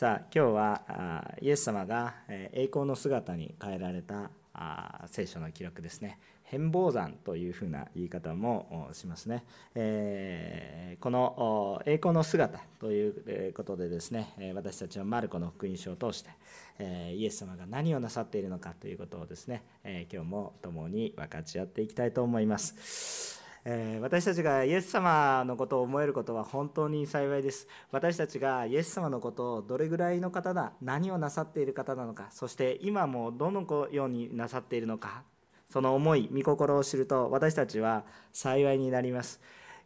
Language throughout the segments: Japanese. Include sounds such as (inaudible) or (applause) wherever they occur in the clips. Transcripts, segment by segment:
さあ今日はイエス様が栄光の姿に変えられた聖書の記録ですね。変貌山というふうな言い方もしますね、えー、この栄光の姿ということでですね私たちはマルコの福音書を通してイエス様が何をなさっているのかということをですね今日も共に分かち合っていきたいと思います。えー、私たちがイエス様のことを思えることは本当に幸いです。私たちがイエス様のことをどれぐらいの方だ何をなさっている方なのかそして今もどのようになさっているのかその思い御心を知ると私たちは幸いになります。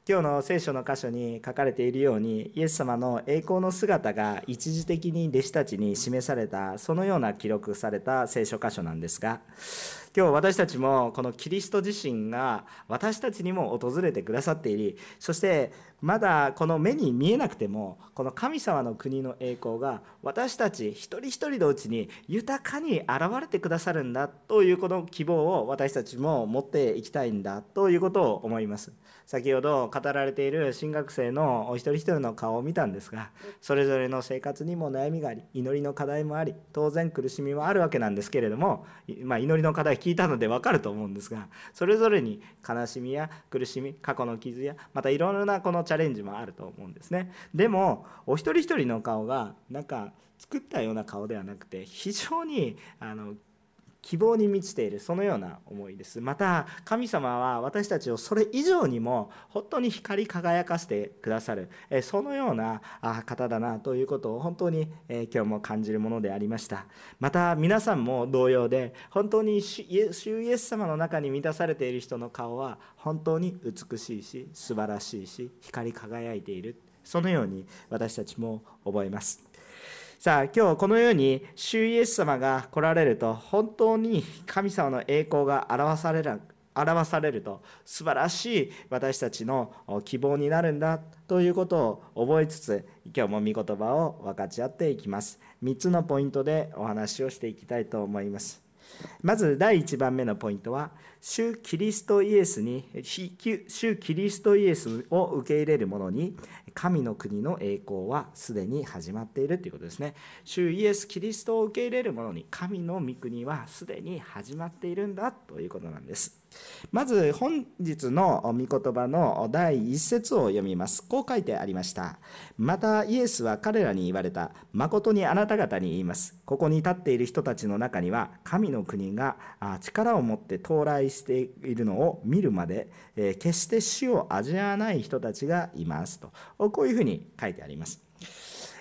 今日の聖書の箇所に書かれているようにイエス様の栄光の姿が一時的に弟子たちに示されたそのような記録された聖書箇所なんですが今日私たちもこのキリスト自身が私たちにも訪れてくださっていりそしてまだこの目に見えなくてもこの神様の国の栄光が私たち一人一人のうちに豊かに現れてくださるんだというこの希望を私たちも持っていきたいんだということを思います。先ほど語られている新学生のお一人一人の顔を見たんですがそれぞれの生活にも悩みがあり祈りの課題もあり当然苦しみもあるわけなんですけれども、まあ、祈りの課題聞いたので分かると思うんですがそれぞれに悲しみや苦しみ過去の傷やまたいろいろなこのチャレンジもあると思うんですね。でもお一人一人の顔がなんか作ったような顔ではなくて非常にあの希望に満ちているそのような思いです。また神様は私たちをそれ以上にも本当に光り輝かせてくださるそのような方だなということを本当に今日も感じるものでありました。また皆さんも同様で本当に主イエス様の中に満たされている人の顔は本当に美しいし素晴らしいし光り輝いている。そのように私たちも覚えます。さあ今日このように主イエス様が来られると本当に神様の栄光が表される表されると素晴らしい私たちの希望になるんだということを覚えつつ今日も御言葉を分かち合っていきます。3つのポイントでお話をしていきたいと思います。まず第1番目のポイントは主キリストイエスに主キリストイエスを受け入れる者に神の国の栄光はすでに始まっているということですね。主イエスキリストを受け入れる者に神の御国はすでに始まっているんだということなんです。まず本日の御言葉の第一節を読みます。こう書いてありました。またイエスは彼らに言われた。誠にあなた方に言います。ここに立っている人たちの中には神の国が力を持って到来しているのを見るまで決して死を味わわない人たちがいますと。こういうふうに書いてあります。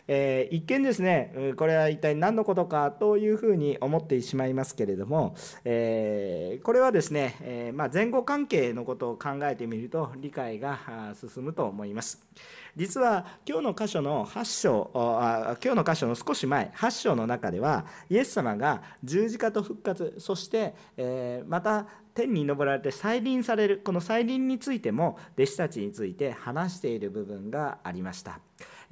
えー、一見ですねこれは一体何のことかというふうに思ってしまいますけれども、えー、これはですね、えー、まあ、前後関係のことを考えてみると理解が進むと思います。実は今日の箇所の8章あ今日の箇所の少し前8章の中ではイエス様が十字架と復活そして、えまた天に昇られて再臨されるこの再臨についても弟子たちについて話している部分がありました。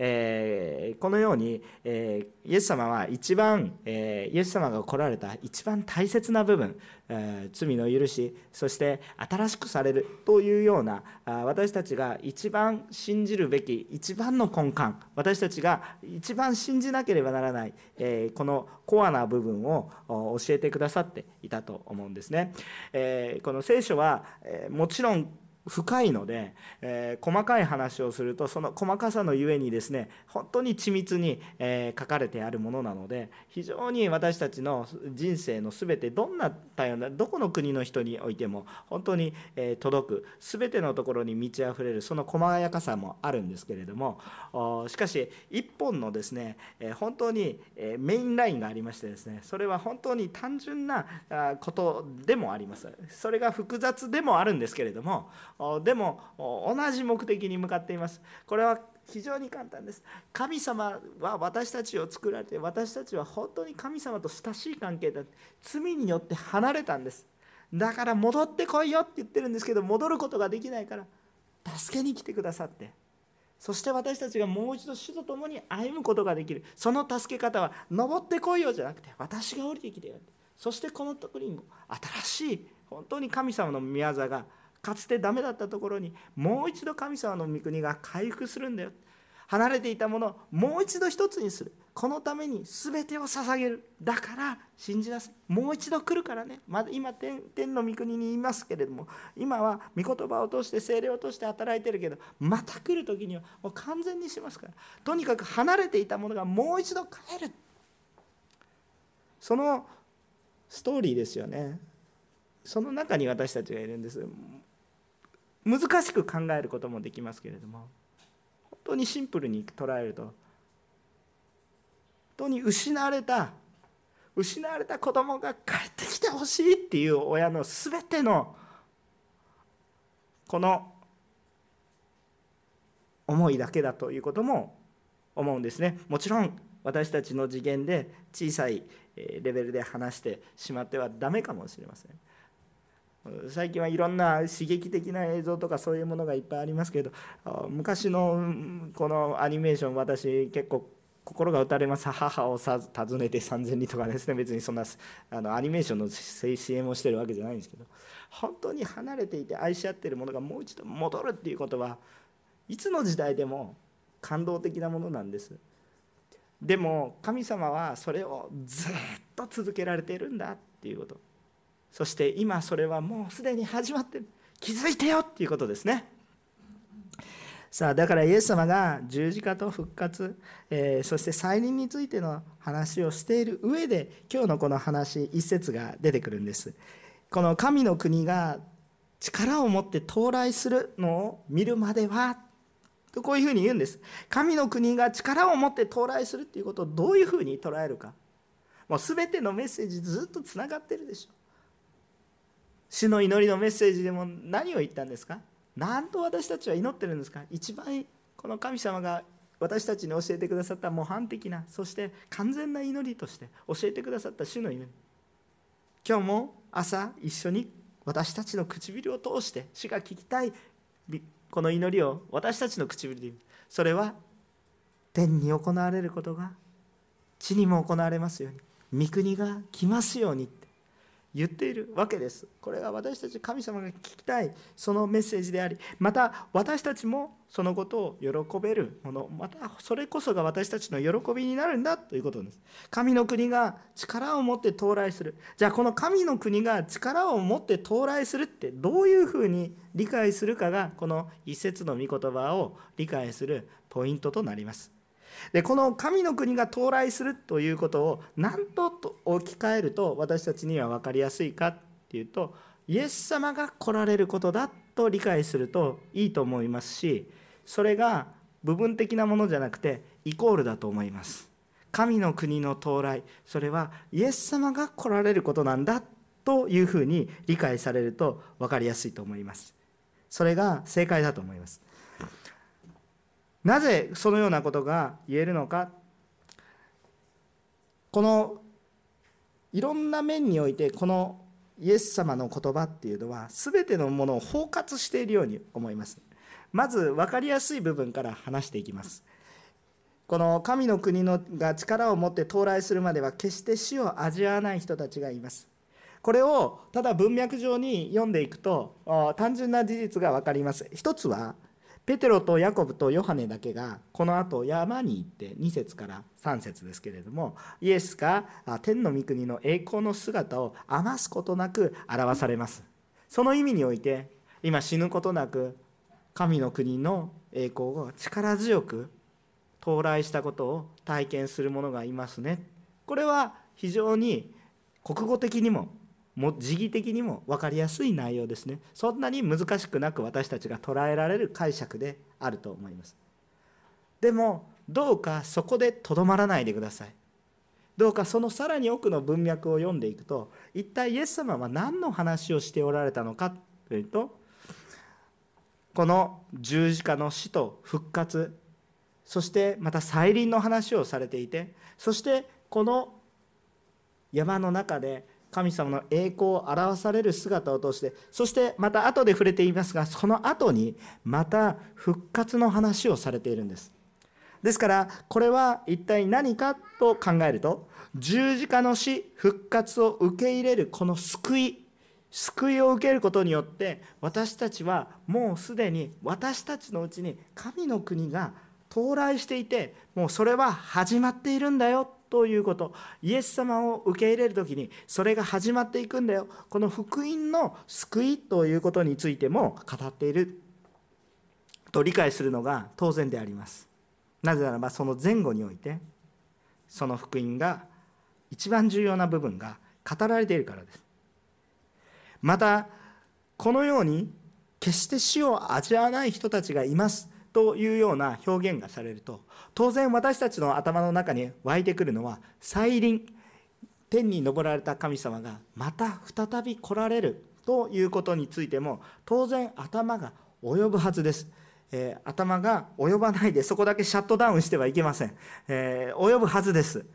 えー、このように、えー、イエス様は一番、えー、イエス様が来られた一番大切な部分、え罪の許しそして新しくされるというようなあ私たちが一番信じるべき一番の根幹私たちが一番信じなければならない、えこのコアな部分を教えてくださっていたと思うんですね。えこの聖書は、えもちろん深いので、えー、細かい話をするとその細かさのゆえにですね本当に緻密に、えー、書かれてあるものなので非常に私たちの人生の全てどんな多様などこの国の人においても本当に、えー、届く全てのところに満ち溢れるその細やかさもあるんですけれどもしかし一本のですね、え本当に、えメインラインがありましてですねそれは本当に単純なことでもあります。それが複雑でもあるんですけれどもでも同じ目的に向かっています。これは非常に簡単です。神様は私たちを作られて私たちは本当に神様と親しい関係だ。罪によって離れたんです。だから戻ってこいよって言ってるんですけど戻ることができないから助けに来てくださって。そして私たちがもう一度主と共に歩むことができる。その助け方は登ってこいよじゃなくて私が降りてきてやる。そしてこの時に新しい本当に神様の御業がかつてダメだったところにもう一度神様の御国が回復するんだよ。離れていたものをもう一度一つにする。このために全てを捧げる。だから信じなさい。もう一度来るからね。まだ今天天の御国にいますけれども今は御言葉を通して精霊を通して働いてるけどまた来る時にはもう完全にしますから。とにかく離れていたものがもう一度帰る。そのストーリーですよね。その中に私たちがいるんです。難しく考えることもできますけれども本当にシンプルに捉えると本当に失われた失われた子供が帰ってきてほしいっていう親の全てのこの思いだけだということも思うんですね。もちろん私たちの次元で小さいレベルで話してしまってはダメかもしれません。最近はいろんな刺激的な映像とかそういうものがいっぱいありますけど昔のこのアニメーション私結構心が打たれます。母を訪ねて3000里とかですね。別にそんなあのアニメーションの CM をしてるわけじゃないんですけど。本当に離れていて愛し合っているものがもう一度戻るっていうことはいつの時代でも感動的なものなんです。でも神様はそれをずっと続けられているんだっていうこと。そして今それはもうすでに始まってる。気づいてよっていうことですね。さあだからイエス様が十字架と復活、えー、そして再臨についての話をしている上で今日のこの話一節が出てくるんです。この神の国が力を持って到来するのを見るまではとこういうふうに言うんです。神の国が力を持って到来するっていうことをどういうふうに捉えるか。もう全てのメッセージずっとつながってるでしょ。主の祈りのメッセージでも何を言ったんですか？何と私たちは祈ってるんですか？一番この神様が私たちに教えてくださった模範的なそして完全な祈りとして教えてくださった主の祈り。今日も朝一緒に私たちの唇を通して主が聞きたいこの祈りを私たちの唇で言う。それは天に行われることが地にも行われますように。御国が来ますように。言っているわけです。これが私たち神様が聞きたいそのメッセージでありまた私たちもそのことを喜べるものまたそれこそが私たちの喜びになるんだということです。神の国が力を持って到来するじゃあこの神の国が力を持って到来するってどういうふうに理解するかがこの一節の御言葉を理解するポイントとなります。でこの神の国が到来するということを何とと置き換えると私たちには分かりやすいかっていうとイエス様が来られることだと理解するといいと思いますしそれが部分的なものじゃなくてイコールだと思います。神の国の到来それはイエス様が来られることなんだというふうに理解されると分かりやすいと思います。それが正解だと思います。なぜそのようなことが言えるのか。このいろんな面においてこのイエス様の言葉っていうのは全てのものを包括しているように思います。まず分かりやすい部分から話していきます。この神の国のが力を持って到来するまでは決して死を味わわない人たちがいます。これをただ文脈上に読んでいくと単純な事実が分かります。一つはペテロとヤコブとヨハネだけがこのあと山に行って2節から3節ですけれどもイエスが天の御国の栄光の姿を余すことなく表されます。その意味において今死ぬことなく神の国の栄光を力強く到来したことを体験する者がいますね。これは非常に国語的にもも時義的にも分かりやすい内容ですね。そんなに難しくなく私たちが捉えられる解釈であると思います。でもどうかそこでとどまらないでください。どうかそのさらに奥の文脈を読んでいくと一体イエス様は何の話をしておられたのかというとこの十字架の死と復活そしてまた再臨の話をされていてそしてこの山の中で神様の栄光を表される姿を通してそしてまた後で触れていますがその後にまた復活の話をされているんです。ですからこれは一体何かと考えると十字架の死復活を受け入れるこの救い救いを受けることによって私たちはもうすでに私たちのうちに神の国が到来していてもうそれは始まっているんだよ。ということ。イエス様を受け入れる時にそれが始まっていくんだよ。この福音の救いということについても語っている。と理解するのが当然であります。なぜならばその前後においてその福音が一番重要な部分が語られているからです。またこのように決して死を味わわない人たちがいます。というような表現がされると当然私たちの頭の中に湧いてくるのは再臨天に昇られた神様がまた再び来られるということについても当然頭が及ぶはずです。えー、頭が及ばないでそこだけシャットダウンしてはいけません、えー、及ぶはずです。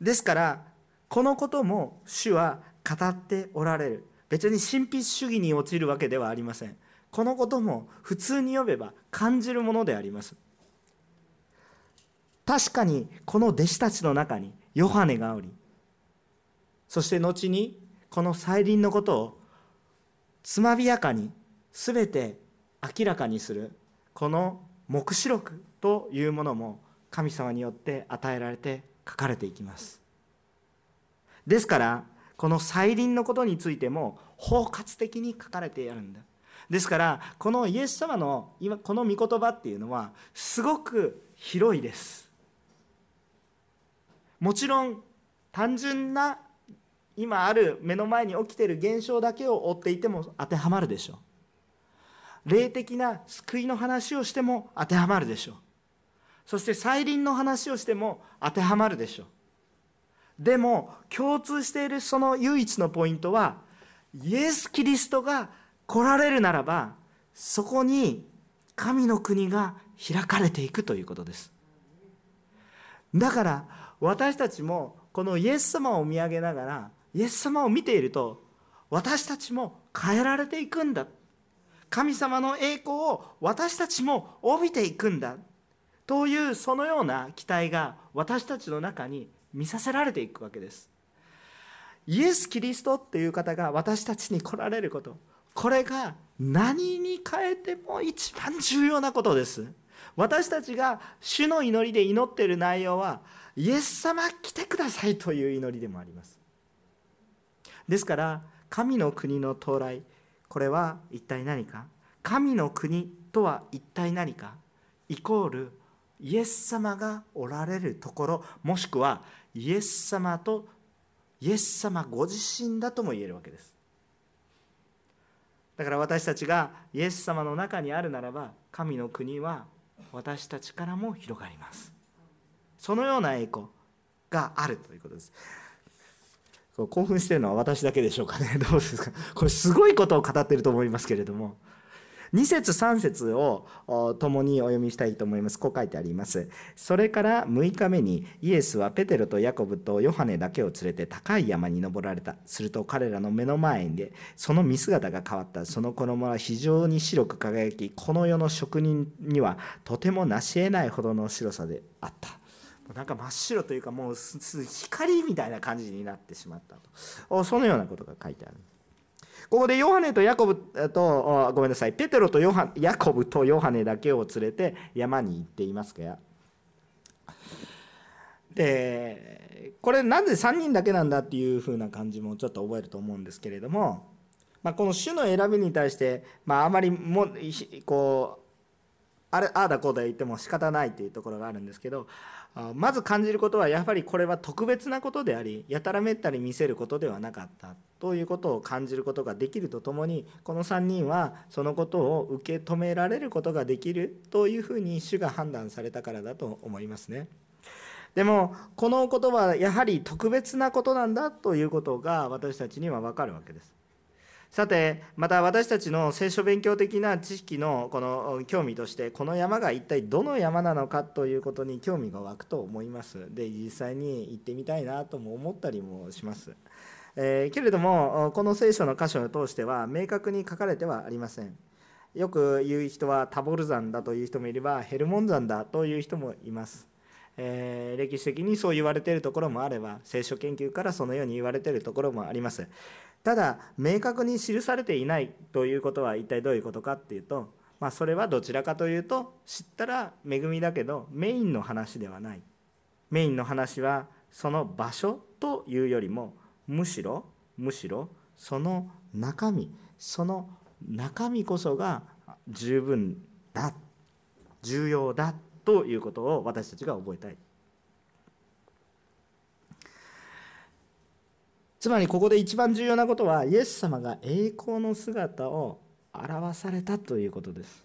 ですからこのことも主は語っておられる。別に神秘主義に陥るわけではありません。このことも普通に読めば感じるものであります。確かにこの弟子たちの中にヨハネがおりそして後にこの再臨のことをつまびやかに全て明らかにするこの黙示録というものも神様によって与えられて書かれていきます。ですからこの再臨のことについても包括的に書かれてやるんだ。ですからこのイエス様の今この御言葉っていうのはすごく広いです。もちろん単純な今ある目の前に起きている現象だけを追っていても当てはまるでしょう。霊的な救いの話をしても当てはまるでしょう。そして再臨の話をしても当てはまるでしょう。でも共通しているその唯一のポイントはイエス・キリストが来られるならばそこに神の国が開かれていくということです。だから私たちもこのイエス様を見上げながらイエス様を見ていると私たちも変えられていくんだ。神様の栄光を私たちも帯びていくんだ。というそのような期待が私たちの中に見させられていくわけです。イエス・キリストっていう方が私たちに来られること。これが何に変えても一番重要なことです。私たちが主の祈りで祈っている内容はイエス様来てくださいという祈りでもあります。ですから神の国の到来これは一体何か？神の国とは一体何か？イコールイエス様がおられるところもしくはイエス様とイエス様ご自身だとも言えるわけです。だから私たちがイエス様の中にあるならば神の国は私たちからも広がります。そのような栄光があるということです。興奮してるのは私だけでしょうかね。どうですか？これすごいことを語ってると思いますけれども。2節3節を共にお読みしたいと思います。こう書いてあります。それから6日目にイエスはペテロとヤコブとヨハネだけを連れて高い山に登られた。すると彼らの目の前でその見姿が変わった。その衣は非常に白く輝き、この世の職人にはとても成し得ないほどの白さであった。なんか真っ白というかもう光みたいな感じになってしまったとそのようなことが書いてあるここでヨハネとヤコブとごめんなさい。ペテロとヨハヤコブとヨハネだけを連れて山に行っていますが。でこれなんで3人だけなんだっていう風な感じもちょっと覚えると思うんですけれども、まあ、この種の選びに対して、まあ、あまりもこうあれああだこうだ言っても仕方ないというところがあるんですけどまず感じることはやはりこれは特別なことでありやたらめったり見せることではなかったということを感じることができるとともにこの3人はそのことを受け止められることができるというふうに主が判断されたからだと思いますね。でもこのことはやはり特別なことなんだということが私たちには分かるわけです。さてまた私たちの聖書勉強的な知識のこの興味としてこの山が一体どの山なのかということに興味が湧くと思います。で実際に行ってみたいなとも思ったりもします、えー、けれどもこの聖書の箇所を通しては明確に書かれてはありません。よく言う人はタボル山だという人もいればヘルモン山だという人もいます。えー、歴史的にそう言われているところもあれば聖書研究からそのように言われているところもあります。ただ明確に記されていないということは一体どういうことかっていうとまあ、それはどちらかというと知ったら恵みだけどメインの話ではない。メインの話はその場所というよりもむしろむしろその中身その中身こそが十分だ重要だということを私たちが覚えたい。つまりここで一番重要なことはイエス様が栄光の姿を表されたということです。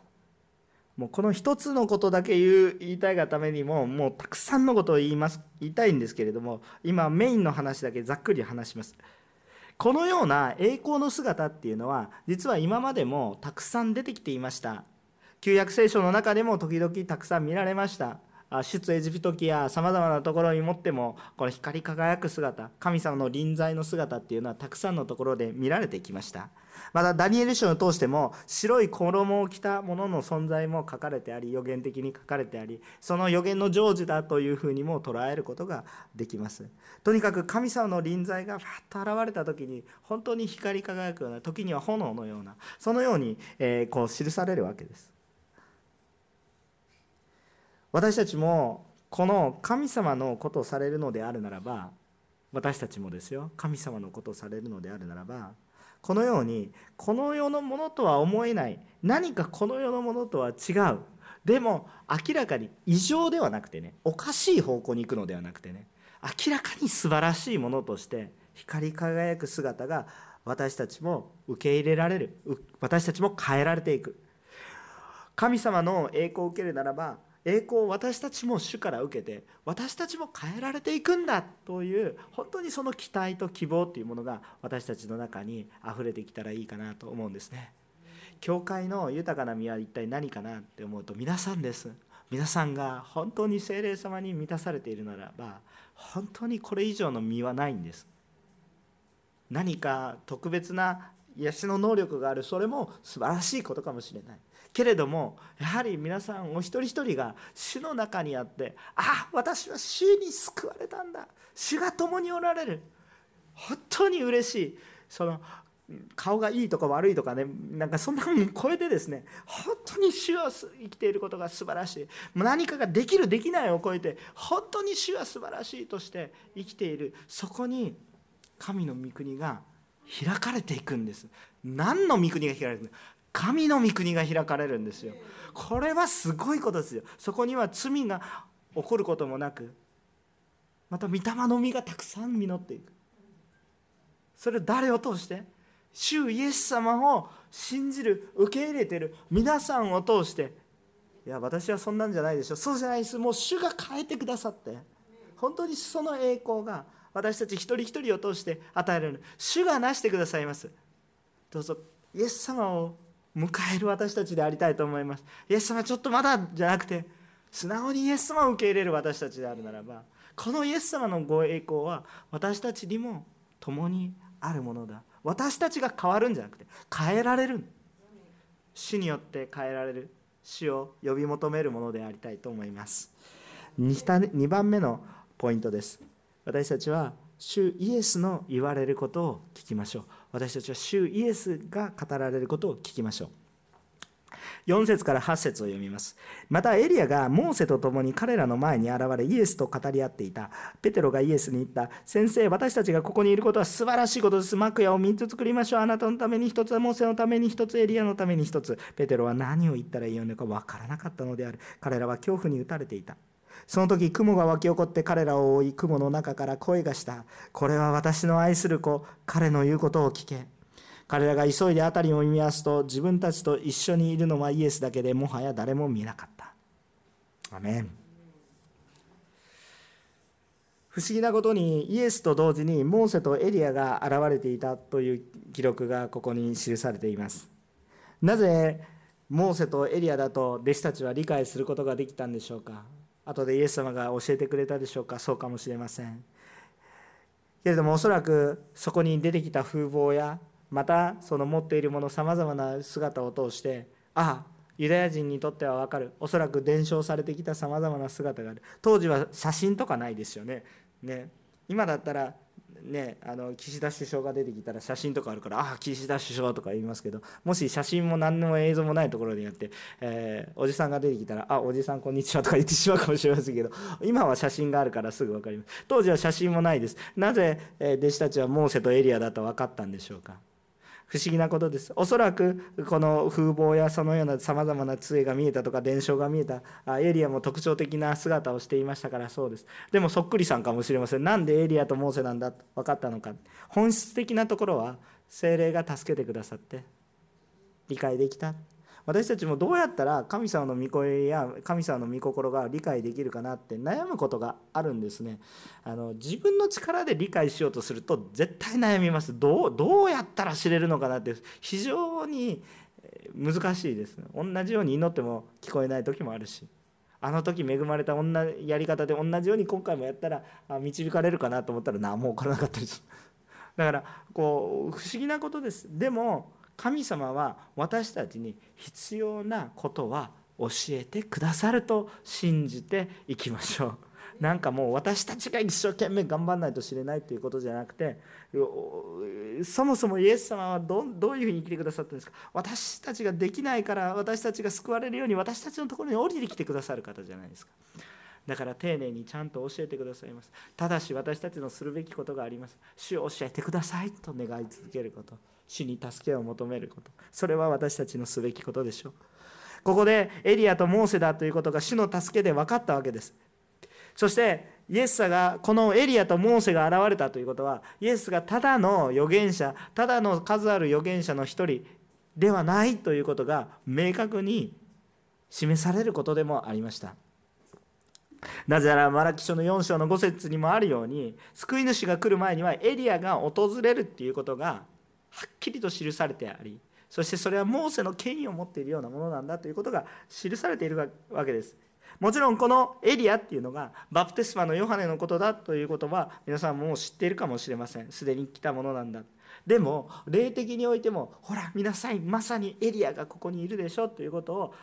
もうこの一つのことだけ言う言いたいがためにももうたくさんのことを言います言いたいんですけれども今メインの話だけざっくり話します。このような栄光の姿っていうのは実は今までもたくさん出てきていました。旧約聖書の中でも時々たくさん見られました。出エジプト記やさまざまなところにもってもこの光り輝く姿神様の臨在の姿っていうのはたくさんのところで見られてきました。またダニエル書を通しても白い衣を着た者の存在も書かれてあり予言的に書かれてありその予言の成就だというふうにも捉えることができます。とにかく神様の臨在がファッと現れた時に本当に光り輝くような時には炎のようなそのように、えー、こう記されるわけです。私たちもこの神様のことをされるのであるならば私たちもですよ神様のことをされるのであるならばこのようにこの世のものとは思えない何かこの世のものとは違うでも明らかに異常ではなくてねおかしい方向に行くのではなくてね明らかに素晴らしいものとして光り輝く姿が私たちも受け入れられる私たちも変えられていく。神様の栄光を受けるならば栄光を私たちも主から受けて私たちも変えられていくんだという本当にその期待と希望というものが私たちの中に溢れてきたらいいかなと思うんですね。教会の豊かな実は一体何かなって思うと皆さんです。皆さんが本当に精霊様に満たされているならば本当にこれ以上の実はないんです。何か特別な癒しの能力があるそれも素晴らしいことかもしれない。けれどもやはり皆さんお一人一人が主の中にあってああ私は主に救われたんだ。主が共におられる。本当に嬉しい。その顔がいいとか悪いとかねなんかそんなのを超えてですね本当に主は生きていることが素晴らしい。何かができるできないを超えて本当に主は素晴らしいとして生きている。そこに神の御国が開かれていくんです。何の御国が開かれていく神の御国が開かれるんですよ。これはすごいことですよ。そこには罪が起こることもなくまた御霊の実がたくさん実っていく。それ誰を通して？主イエス様を信じる受け入れてる皆さんを通して。いや私はそんなんじゃないでしょ。そうじゃないです。もう主が変えてくださって。本当にその栄光が私たち一人一人を通して与えられる。主がなしてくださいます。どうぞ。イエス様を迎える私たちでありたいと思います。イエス様ちょっとまだじゃなくて素直にイエス様を受け入れる私たちであるならばこのイエス様のご栄光は私たちにも共にあるものだ。私たちが変わるんじゃなくて変えられる。死によって変えられる。死を呼び求めるものでありたいと思います。2番目のポイントです。私たちは主イエスの言われることを聞きましょう。私たちは主イエスが語られることを聞きましょう。4節から8節を読みます。またエリアがモーセと共に彼らの前に現れイエスと語り合っていた。ペテロがイエスに言った。先生私たちがここにいることは素晴らしいことです。幕屋を3つ作りましょう。あなたのために1つモーセのために1つエリアのために1つ。ペテロは何を言ったらいいのか分からなかったのである。彼らは恐怖に打たれていた。その時雲が湧き起こって彼らを追い雲の中から声がした。これは私の愛する子。彼の言うことを聞け。彼らが急いで辺りを見回すと自分たちと一緒にいるのはイエスだけでもはや誰も見なかった。アメン。不思議なことにイエスと同時にモーセとエリアが現れていたという記録がここに記されています。なぜモーセとエリアだと弟子たちは理解することができたんでしょうか。後でイエス様が教えてくれたでしょうか？そうかもしれません。けれどもおそらくそこに出てきた風貌やまたその持っているものさまざまな姿を通してああユダヤ人にとっては分かる。おそらく伝承されてきたさまざまな姿がある。当時は写真とかないですよね。ね。今だったらね、あの岸田首相が出てきたら写真とかあるからああ岸田首相とか言いますけどもし写真も何の映像もないところにやって、えー、おじさんが出てきたらあおじさんこんにちはとか言ってしまうかもしれませんけど今は写真があるからすぐ分かります。当時は写真もないです。なぜ、え弟子たちはモーセとエリアだと分かったんでしょうか？不思議なことです。おそらくこの風貌やそのようなさまざまな杖が見えたとか伝承が見えたエリアも特徴的な姿をしていましたからそうです。でもそっくりさんかもしれません。なんでエリアとモーセなんだと分かったのか。本質的なところは精霊が助けてくださって理解できた。私たちもどうやったら神様の御声や神様の御心が理解できるかなって悩むことがあるんですね。あの自分の力で理解しようとすると絶対悩みます。どうどうやったら知れるのかなって非常に難しいです。同じように祈っても聞こえない時もあるしあの時恵まれた女やり方で同じように今回もやったら導かれるかなと思ったら何も起こらなかったりする。だからこう不思議なことです。でも神様は私たちに必要なことは教えてくださると信じていきましょう。(laughs) なんかもう私たちが一生懸命頑張らないと知れないということじゃなくてそもそもイエス様はどどういうふうに生きてくださったんですか？私たちができないから私たちが救われるように私たちのところに降りてきてくださる方じゃないですか。だから丁寧にちゃんと教えてくださいます。ただし私たちのするべきことがあります。主を教えてくださいと願い続けること。主に助けを求めること。それは私たちのすべきことでしょう。ここでエリアとモーセだということが主の助けで分かったわけです。そしてイエス様がこのエリアとモーセが現れたということはイエスがただの預言者ただの数ある預言者の一人ではないということが明確に示されることでもありました。なぜならマラキ書の4章の5節にもあるように救い主が来る前にはエリアが訪れるっていうことがはっきりと記されてありそしてそれはモーセの権威を持っているようなものなんだということが記されているわけです。もちろんこのエリアっていうのがバプテスマのヨハネのことだということは皆さんもう知っているかもしれません。すでに来たものなんだ。でも霊的においてもほら見なさいまさにエリアがここにいるでしょということを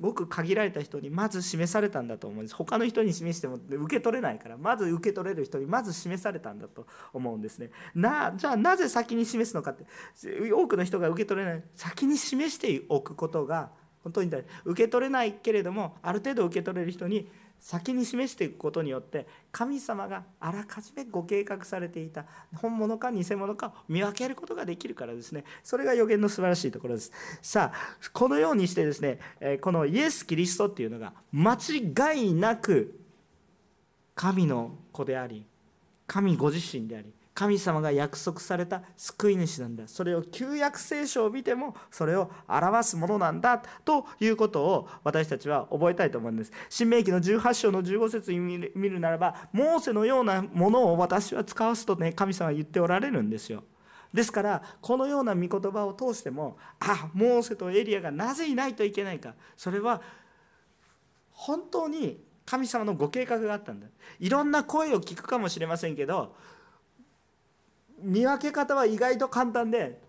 ごく限られた人にまず示されたんだと思うんです。他の人に示しても受け取れないからまず受け取れる人にまず示されたんだと思うんです。ねなじゃあなぜ先に示すのかって多くの人が受け取れない先に示しておくことが本当に大事。受け取れないけれどもある程度受け取れる人に先に示していくことによって神様があらかじめご計画されていた本物か偽物か見分けることができるからですね。それが予言の素晴らしいところです。さあこのようにしてですねこのイエス・キリストっていうのが間違いなく神の子であり神ご自身であり神様が約束された救い主なんだ。それを旧約聖書を見てもそれを表すものなんだ。ということを私たちは覚えたいと思うんです。新明記の18章の15節に見るならばモーセのようなものを私は使わすとね神様は言っておられるんですよ。ですからこのような御言葉を通してもあモーセとエリアがなぜいないといけないか。それは本当に神様のご計画があったんだ。いろんな声を聞くかもしれませんけど見分け方は意外と簡単で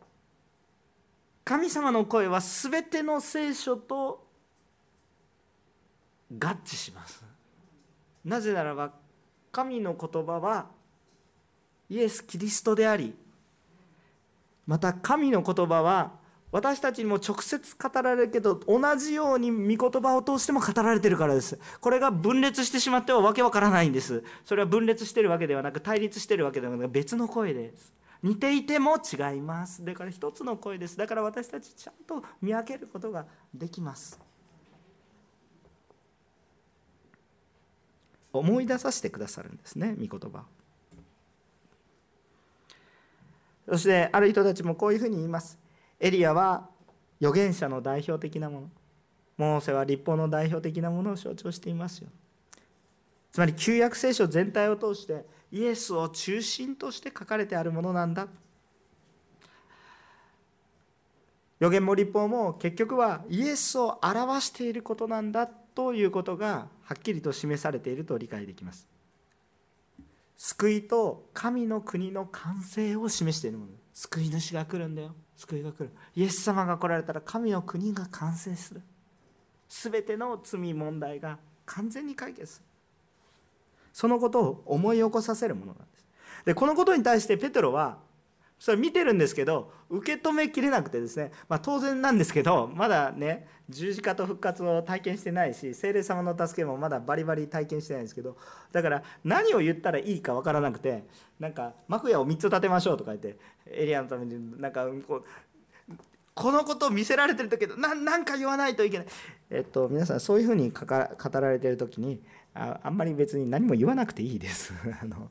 神様の声は全ての聖書と合致します。なぜならば神の言葉はイエス・キリストでありまた神の言葉は私たちにも直接語られるけど同じように御言葉を通しても語られてるからです。これが分裂してしまってはわけわからないんです。それは分裂してるわけではなく対立してるわけではなく別の声です。似ていても違います。だから一つの声です。だから私たちちゃんと見分けることができます。思い出させてくださるんですね御言葉。そしてある人たちもこういうふうに言います。エリアは預言者の代表的なもの。モーセは立法の代表的なものを象徴していますよ。つまり旧約聖書全体を通してイエスを中心として書かれてあるものなんだ。預言も立法も結局はイエスを表していることなんだということがはっきりと示されていると理解できます。救いと神の国の完成を示しているもの。救い主が来るんだよ。救いが来る。イエス様が来られたら神の国が完成する。全ての罪問題が完全に解決する。そのことを思い起こさせるものなんです。でこのことに対してペテロはそれ見てるんですけど受け止めきれなくてですね、まあ、当然なんですけどまだね十字架と復活を体験してないし精霊様の助けもまだバリバリ体験してないんですけどだから何を言ったらいいか分からなくてなんか幕屋を3つ建てましょうとか言ってエリアのためになんかこうこのことを見せられてる時ど何か言わないといけない、えっと、皆さんそういうふうに語られてる時にああんまり別に何も言わなくていいです。(laughs) あの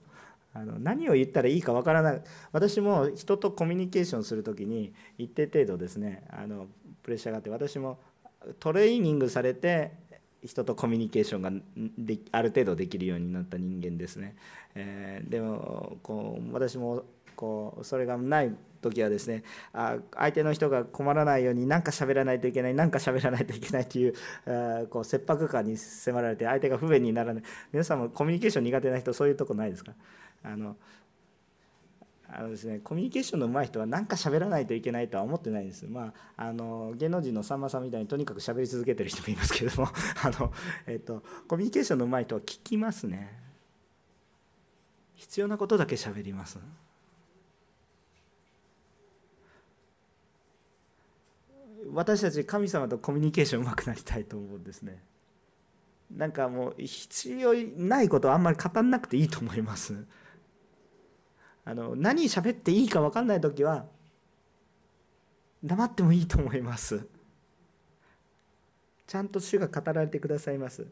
あの何を言ったらいいかわからない。私も人とコミュニケーションする時に一定程度ですねあのプレッシャーがあって私もトレーニングされて人とコミュニケーションがである程度できるようになった人間ですね、えー、でもこう私もこうそれがない時はですねあ相手の人が困らないように何か喋らないといけない何か喋らないといけないというあこう切迫感に迫られて相手が不便にならない。皆さんもコミュニケーション苦手な人そういうとこないですか？あのあのですね、コミュニケーションの上手い人は何か喋らないといけないとは思ってないんです。まあ、あの芸能人のさんまさんみたいにとにかく喋り続けてる人もいますけれども (laughs) あの、えっと、コミュニケーションの上手い人は聞きますね。必要なことだけ喋ります。私たち神様とコミュニケーションうまくなりたいと思うんですね。なんかもう必要ないことはあんまり語んなくていいと思います。あの何喋っていいか分かんない時は黙ってもいいと思います。ちゃんと主が語られてくださいます。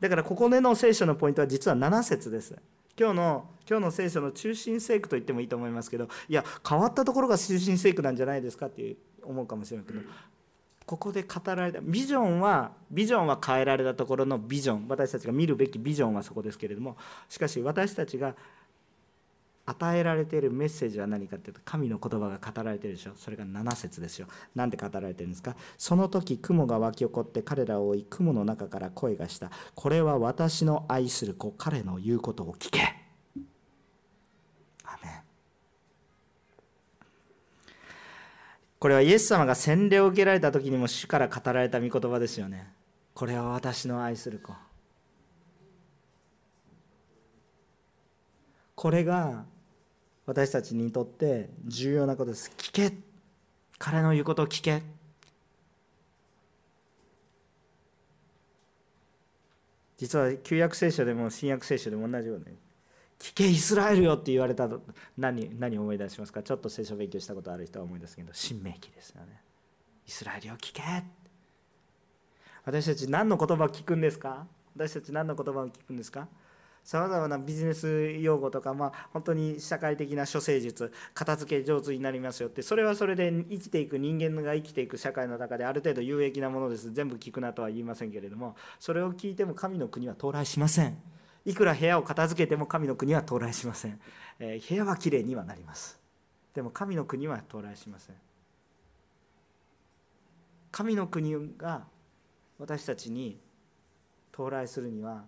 だからここでの聖書のポイントは実は7節です。今日の今日の聖書の中心聖句と言ってもいいと思いますけどいや変わったところが中心聖句なんじゃないですかって思うかもしれないけどここで語られたビジョンはビジョンは変えられたところのビジョン。私たちが見るべきビジョンはそこですけれどもしかし私たちが与えられているメッセージは何かっていうと神の言葉が語られているでしょ。それが7節ですよ。何で語られているんですか？その時雲が湧き起こって彼らを追い雲の中から声がした。これは私の愛する子彼の言うことを聞け。アメン。これはイエス様が洗礼を受けられた時にも主から語られた御言葉ですよね。これは私の愛する子。これが私たちにとって重要なことです。聞け。彼の言うことを聞け。実は旧約聖書でも新約聖書でも同じように聞けイスラエルよって言われたと何何を思い出しますか？ちょっと聖書勉強したことある人は思い出すけど新明記ですよね。イスラエルよ聞け。私たち何の言葉を聞くんですか？私たち何の言葉を聞くんですか？さまざまなビジネス用語とか、まあ、本当に社会的な処世術片付け上手になりますよってそれはそれで生きていく人間が生きていく社会の中である程度有益なものです。全部聞くなとは言いませんけれどもそれを聞いても神の国は到来しません。いくら部屋を片付けても神の国は到来しません、えー、部屋はきれいにはなります。でも神の国は到来しません。神の国が私たちに到来するには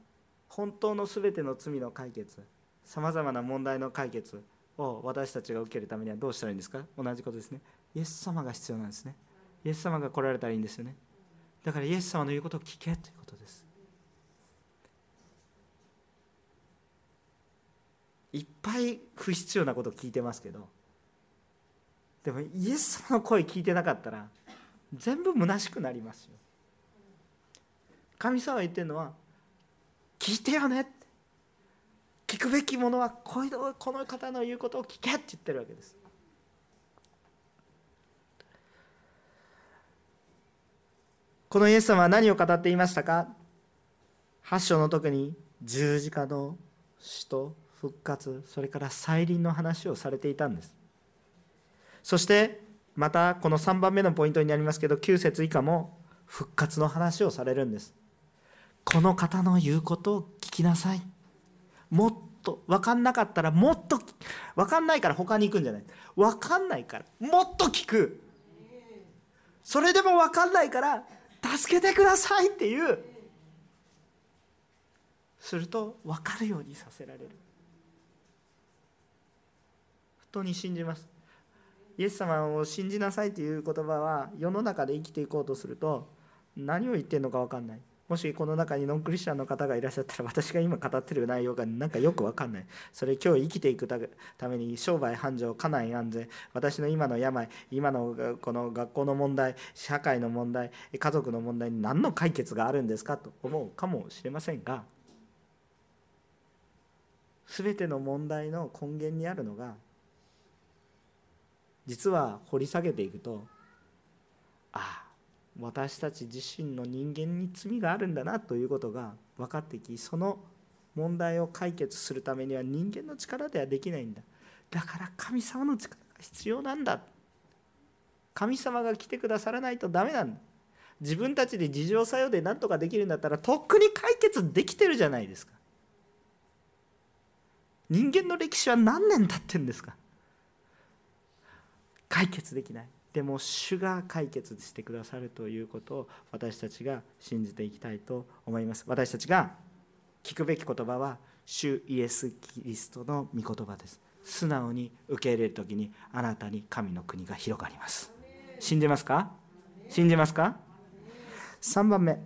本当の全ての罪の解決さまざまな問題の解決を私たちが受けるためにはどうしたらいいんですか？同じことですね。イエス様が必要なんですね。イエス様が来られたらいいんですよね。だからイエス様の言うことを聞けということです。いっぱい不必要なことを聞いてますけどでもイエス様の声聞いてなかったら全部虚しくなりますよ。神様が言ってるのは聞いてよね。聞くべきものはこの方の言うことを聞けって言ってるわけです。このイエス様は何を語っていましたか？8章の時に十字架の死と復活それから再臨の話をされていたんです。そしてまたこの3番目のポイントになりますけど9節以下も復活の話をされるんです。この方の言うことを聞きなさい。もっと分かんなかったらもっと分かんないから他に行くんじゃない。分かんないからもっと聞く。それでも分かんないから助けてくださいっていう。すると分かるようにさせられる。本当に信じます。イエス様を信じなさいという言葉は世の中で生きていこうとすると何を言ってるのか分かんない。もしこの中にノンクリスチャンの方がいらっしゃったら私が今語ってる内容がなんかよく分かんない。それ今日生きていくために商売繁盛家内安全私の今の病今のこの学校の問題社会の問題家族の問題に何の解決があるんですかと思うかもしれませんが全ての問題の根源にあるのが実は掘り下げていくとああ私たち自身の人間に罪があるんだなということが分かってきその問題を解決するためには人間の力ではできないんだ。だから神様の力が必要なんだ。神様が来てくださらないとダメなんだ。自分たちで事情作用で何とかできるんだったらとっくに解決できてるじゃないですか。人間の歴史は何年経ってんですか。解決できない。でも主が解決してくださるということを私たちが信じていきたいと思います。私たちが聞くべき言葉は主イエス・キリストの御言葉です。素直に受け入れる時にあなたに神の国が広がります。信じますか？信じますか？3番目。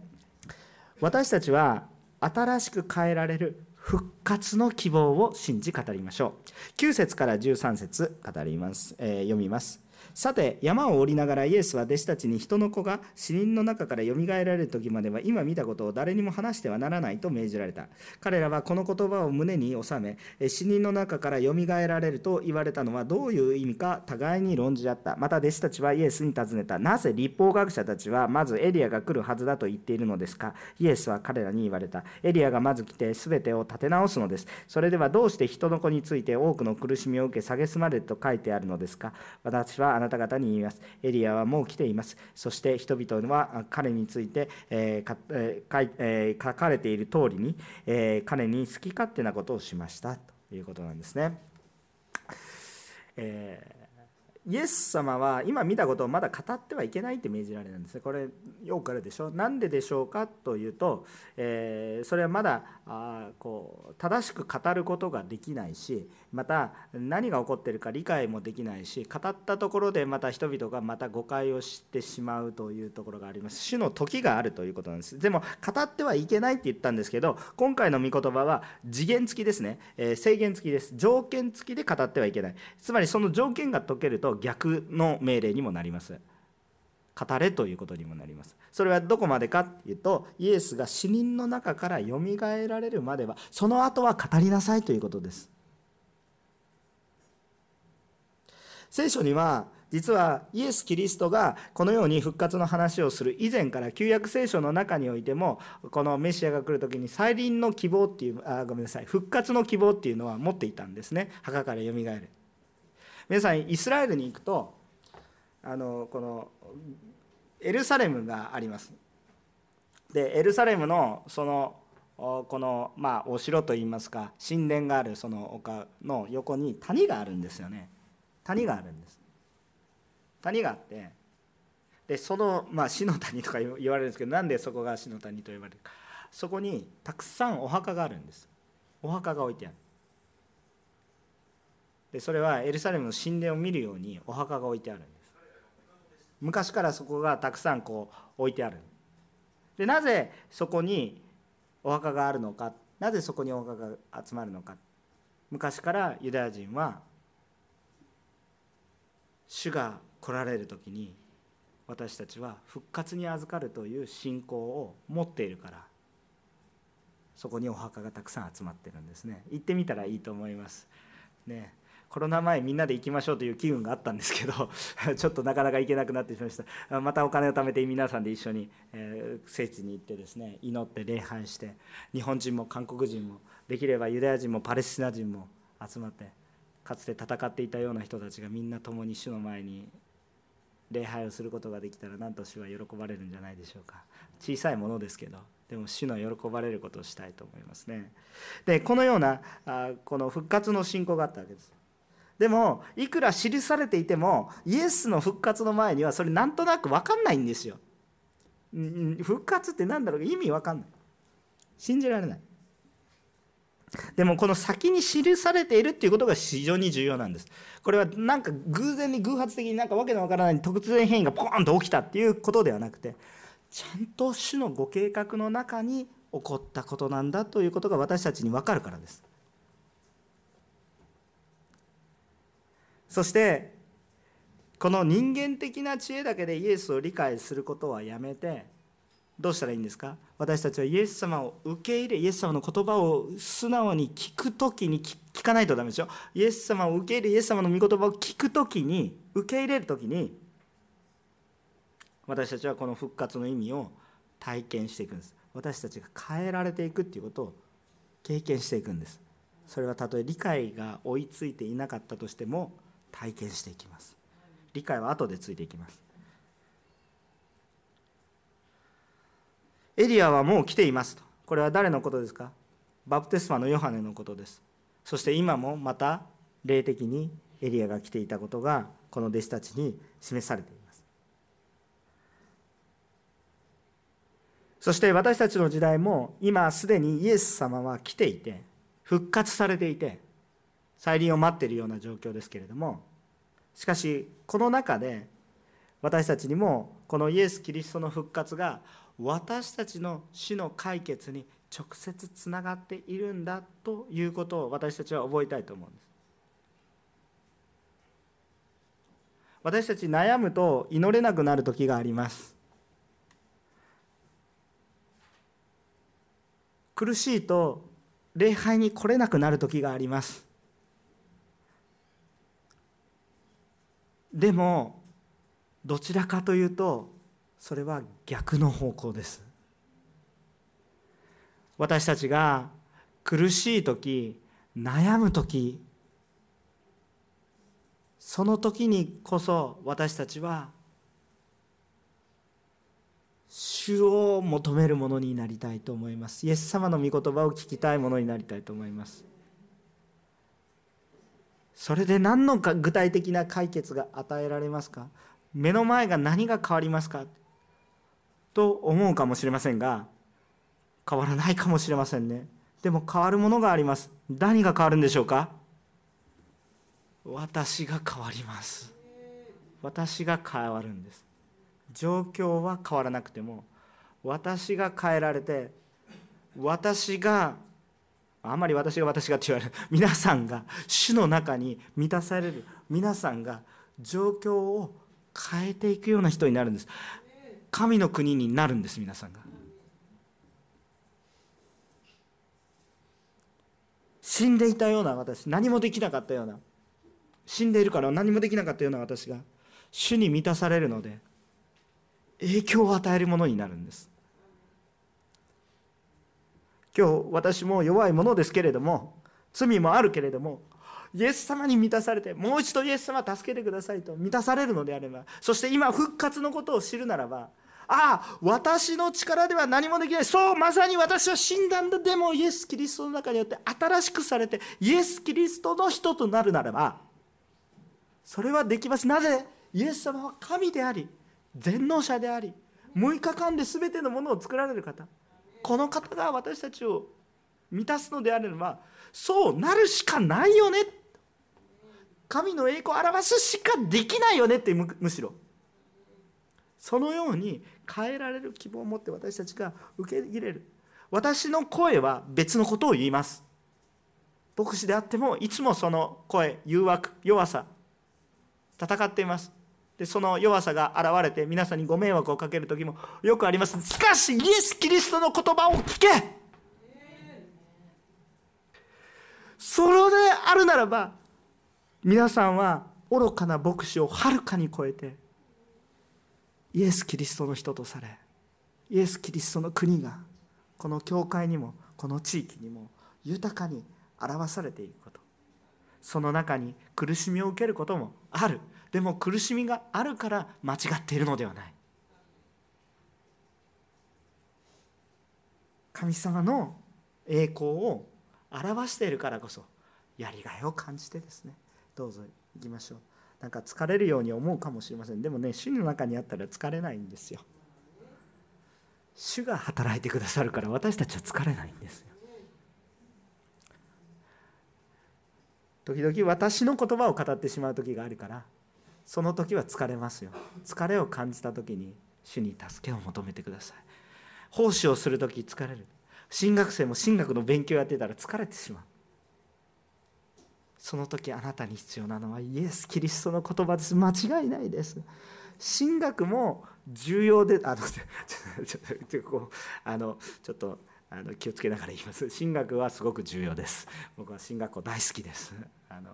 私たちは新しく変えられる復活の希望を信じ語りましょう。9節から13節語ります、えー、読みます。さて山を降りながらイエスは弟子たちに人の子が死人の中からよみがえられる時までは今見たことを誰にも話してはならないと命じられた。彼らはこの言葉を胸に収め死人の中からよみがえられると言われたのはどういう意味か互いに論じ合った。また弟子たちはイエスに尋ねた。なぜ立法学者たちはまずエリアが来るはずだと言っているのですか？イエスは彼らに言われた。エリアがまず来て全てを立て直すのです。それではどうして人の子について多くの苦しみを受け蔑まれると書いてあるのですか？私はあなた方に言います。エリアはもう来ています。そして人々は彼について、えーえ、書かれている通りに、え、彼に好き勝手なことをしましたということなんですね。えーイエス様は今見たことをまだ語ってはいけないって命じられるんですね。これよくあるでしょ。なんででしょうかというと、えー、それはまだあこう正しく語ることができないしまた何が起こっているか理解もできないし語ったところでまた人々がまた誤解をしてしまうというところがあります。主の時があるということなんです。でも語ってはいけないって言ったんですけど今回の御言葉は次元付きですね、えー、制限付きです。条件付きで語ってはいけない。つまりその条件が解けると逆の命令にもなります。語れということにもなります。それはどこまでかっていうとイエスが死人の中からよみがえられるまではその後は語りなさいということです。聖書には実はイエス・キリストがこのように復活の話をする以前から旧約聖書の中においてもこのメシアが来る時に再臨の希望っていうあごめんなさい復活の希望っていうのは持っていたんですね。墓からよみがえる皆さんイスラエルに行くとあのこのエルサレムがあります。でエルサレムのそのこのまあお城といいますか神殿があるその丘の横に谷があるんですよね。谷があるんです。谷があってでその、まあ、死の谷とか言われるんですけどなんでそこが死の谷と呼ばれるか。そこにたくさんお墓があるんです。お墓が置いてある。でそれはエルサレムの神殿を見るようにお墓が置いてあるんです。昔からそこがたくさんこう置いてある。でなぜそこにお墓があるのか。なぜそこにお墓が集まるのか。昔からユダヤ人は主が来られる時に私たちは復活に預かるという信仰を持っているからそこにお墓がたくさん集まってるんですね。行ってみたらいいと思います。ね。コロナ前みんなで行きましょうという機運があったんですけど (laughs) ちょっとなかなか行けなくなってしまいました。またお金を貯めて皆さんで一緒に、え聖地に行ってですね祈って礼拝して日本人も韓国人もできればユダヤ人もパレスチナ人も集まってかつて戦っていたような人たちがみんな共に主の前に礼拝をすることができたらなんと主は喜ばれるんじゃないでしょうか小さいものですけどでも主の喜ばれることをしたいと思いますねでこのようなあこの復活の信仰があったわけですでもいくら記されていてもイエスの復活の前にはそれなんとなく分かんないんですよ。復活って何だろう意味分かんない。信じられない。でもこの先に記されているっていうことが非常に重要なんです。これはなんか偶然に偶発的になんかわけのわからない突然変異がポーンと起きたっていうことではなくてちゃんと主のご計画の中に起こったことなんだということが私たちに分かるからですそしてこの人間的な知恵だけでイエスを理解することはやめてどうしたらいいんですか？私たちはイエス様を受け入れイエス様の言葉を素直に聞く時に聞かないとダメでしょ？イエス様を受け入れイエス様の御言葉を聞く時に受け入れる時に私たちはこの復活の意味を体験していくんです。私たちが変えられていくっていうことを経験していくんです。それはたとえ理解が追いついていなかったとしても体験していきます。理解は後でついていきます。エリアはもう来ていますと。これは誰のことですか？バプテスマのヨハネのことです。そして今もまた霊的にエリアが来ていたことがこの弟子たちに示されています。そして私たちの時代も今すでにイエス様は来ていて復活されていて再臨を待っているような状況ですけれどもしかしこの中で私たちにもこのイエス・キリストの復活が私たちの死の解決に直接つながっているんだということを私たちは覚えたいと思うんです。私たち悩むと祈れなくなる時があります。苦しいと礼拝に来れなくなる時があります。でもどちらかというとそれは逆の方向です。私たちが苦しい時悩む時その時にこそ私たちは主を求めるものになりたいと思います。イエス様の御言葉を聞きたいものになりたいと思います。それで何のか具体的な解決が与えられますか？目の前が何が変わりますか？と思うかもしれませんが変わらないかもしれませんね。でも変わるものがあります。何が変わるんでしょうか？私が変わります。私が変わるんです。状況は変わらなくても私が変えられて私があんまり私が私がって言われる。皆さんが主の中に満たされる皆さんが状況を変えていくような人になるんです。神の国になるんです皆さんが。死んでいたような私何もできなかったような。死んでいるから何もできなかったような私が主に満たされるので影響を与えるものになるんです。今日私も弱いものですけれども罪もあるけれどもイエス様に満たされてもう一度イエス様助けてくださいと満たされるのであればそして今復活のことを知るならばああ私の力では何もできない。そうまさに私は死んだんだ。でもイエス・キリストの中によって新しくされてイエス・キリストの人となるならばそれはできます。なぜ？イエス様は神であり全能者であり6日間で全てのものを作られる方。この方が私たちを満たすのであればそうなるしかないよね。神の栄光を表すしかできないよねってむしろ。そのように変えられる希望を持って私たちが受け入れる。私の声は別のことを言います。牧師であってもいつもその声誘惑弱さ戦っています。でその弱さが現れて皆さんにご迷惑をかける時もよくあります。しかしイエス・キリストの言葉を聞け。それであるならば皆さんは愚かな牧師をはるかに超えてイエス・キリストの人とされイエス・キリストの国がこの教会にもこの地域にも豊かに表されていくこと。その中に苦しみを受けることもある。でも苦しみがあるから間違っているのではない。神様の栄光を表しているからこそやりがいを感じてですねどうぞ行きましょう。なんか疲れるように思うかもしれません。でもね主の中にあったら疲れないんですよ。主が働いてくださるから私たちは疲れないんですよ。時々私の言葉を語ってしまう時があるからその時は疲れますよ。疲れを感じた時に主に助けを求めてください。奉仕をする時疲れる。進学生も進学の勉強やってたら疲れてしまう。その時あなたに必要なのはイエス・キリストの言葉です。間違いないです。進学も重要であのちょっとあのちょっとあの気をつけながら言います。進学はすごく重要です。僕は進学校大好きです。あの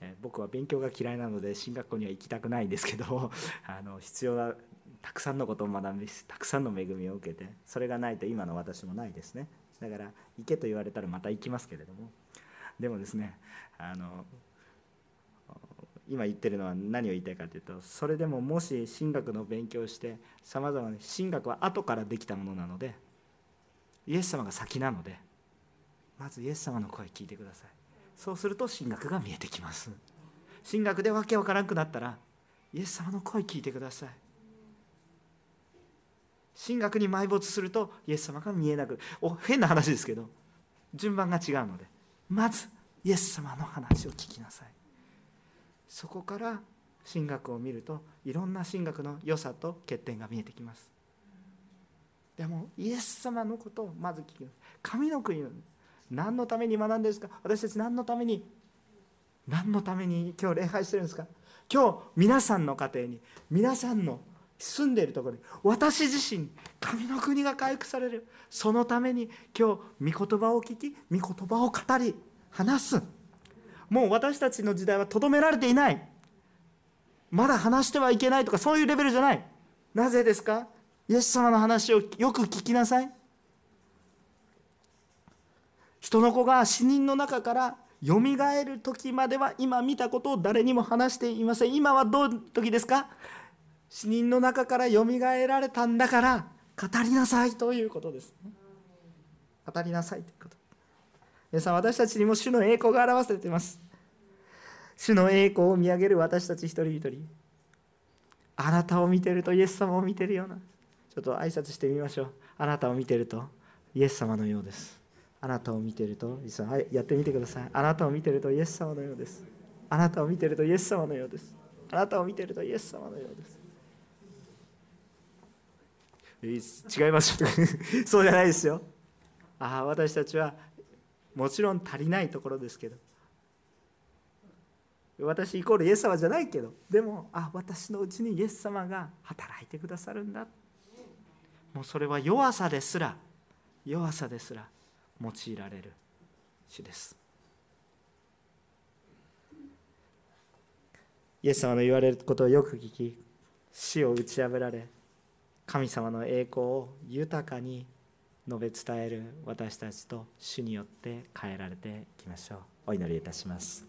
え僕は勉強が嫌いなので進学校には行きたくないんですけど (laughs) あの必要なたくさんのことを学びたくさんの恵みを受けてそれがないと今の私もないですね。だから行けと言われたらまた行きますけれども。でもですねあの今言ってるのは何を言いたいかというとそれでももし神学の勉強をしてさまざまな神学は後からできたものなのでイエス様が先なのでまずイエス様の声聞いてください。そうすると神学が見えてきます。神学でわけわからんくなったらイエス様の声聞いてください。神学に埋没するとイエス様が見えなくお変な話ですけど順番が違うので。まずイエス様の話を聞きなさい。そこから神学を見るといろんな神学の良さと欠点が見えてきます。でもイエス様のことをまず聞きます神の国何のために学んでるんですか？私たち何のために何のために今日礼拝してるんですか？今日皆さんの家庭に皆さんの住んでいるところに私自身神の国が回復される。そのために今日御言葉を聞き御言葉を語り話す。もう私たちの時代はとどめられていない。まだ話してはいけないとかそういうレベルじゃない。なぜですか？イエス様の話をよく聞きなさい。人の子が死人の中からよみがえる時までは今見たことを誰にも話していません。今はどういう時ですか？死人の中からよみがえられたんだから語りなさいということです、語りなさいということ。皆さん私たちにも主の栄光が表されています。主の栄光を見上げる私たち一人一人。あなたを見てるとイエス様を見てるような。ちょっと挨拶してみましょう。あなたを見てるとイエス様のようです。あなたを見てると実はやってみてください。あなたを見てるとイエス様のようです。あなたを見てるとイエス様のようです。あなたを見てるとイエス様のようです。違います (laughs) そうじゃないですよ。ああ私たちはもちろん足りないところですけど。私イコールイエス様じゃないけど。でもあ私のうちにイエス様が働いてくださるんだ。もうそれは弱さですら弱さですら用いられる主です。イエス様の言われることをよく聞き死を打ち破られ神様の栄光を豊かに述べ伝える私たちと主によって変えられていきましょう。お祈りいたします。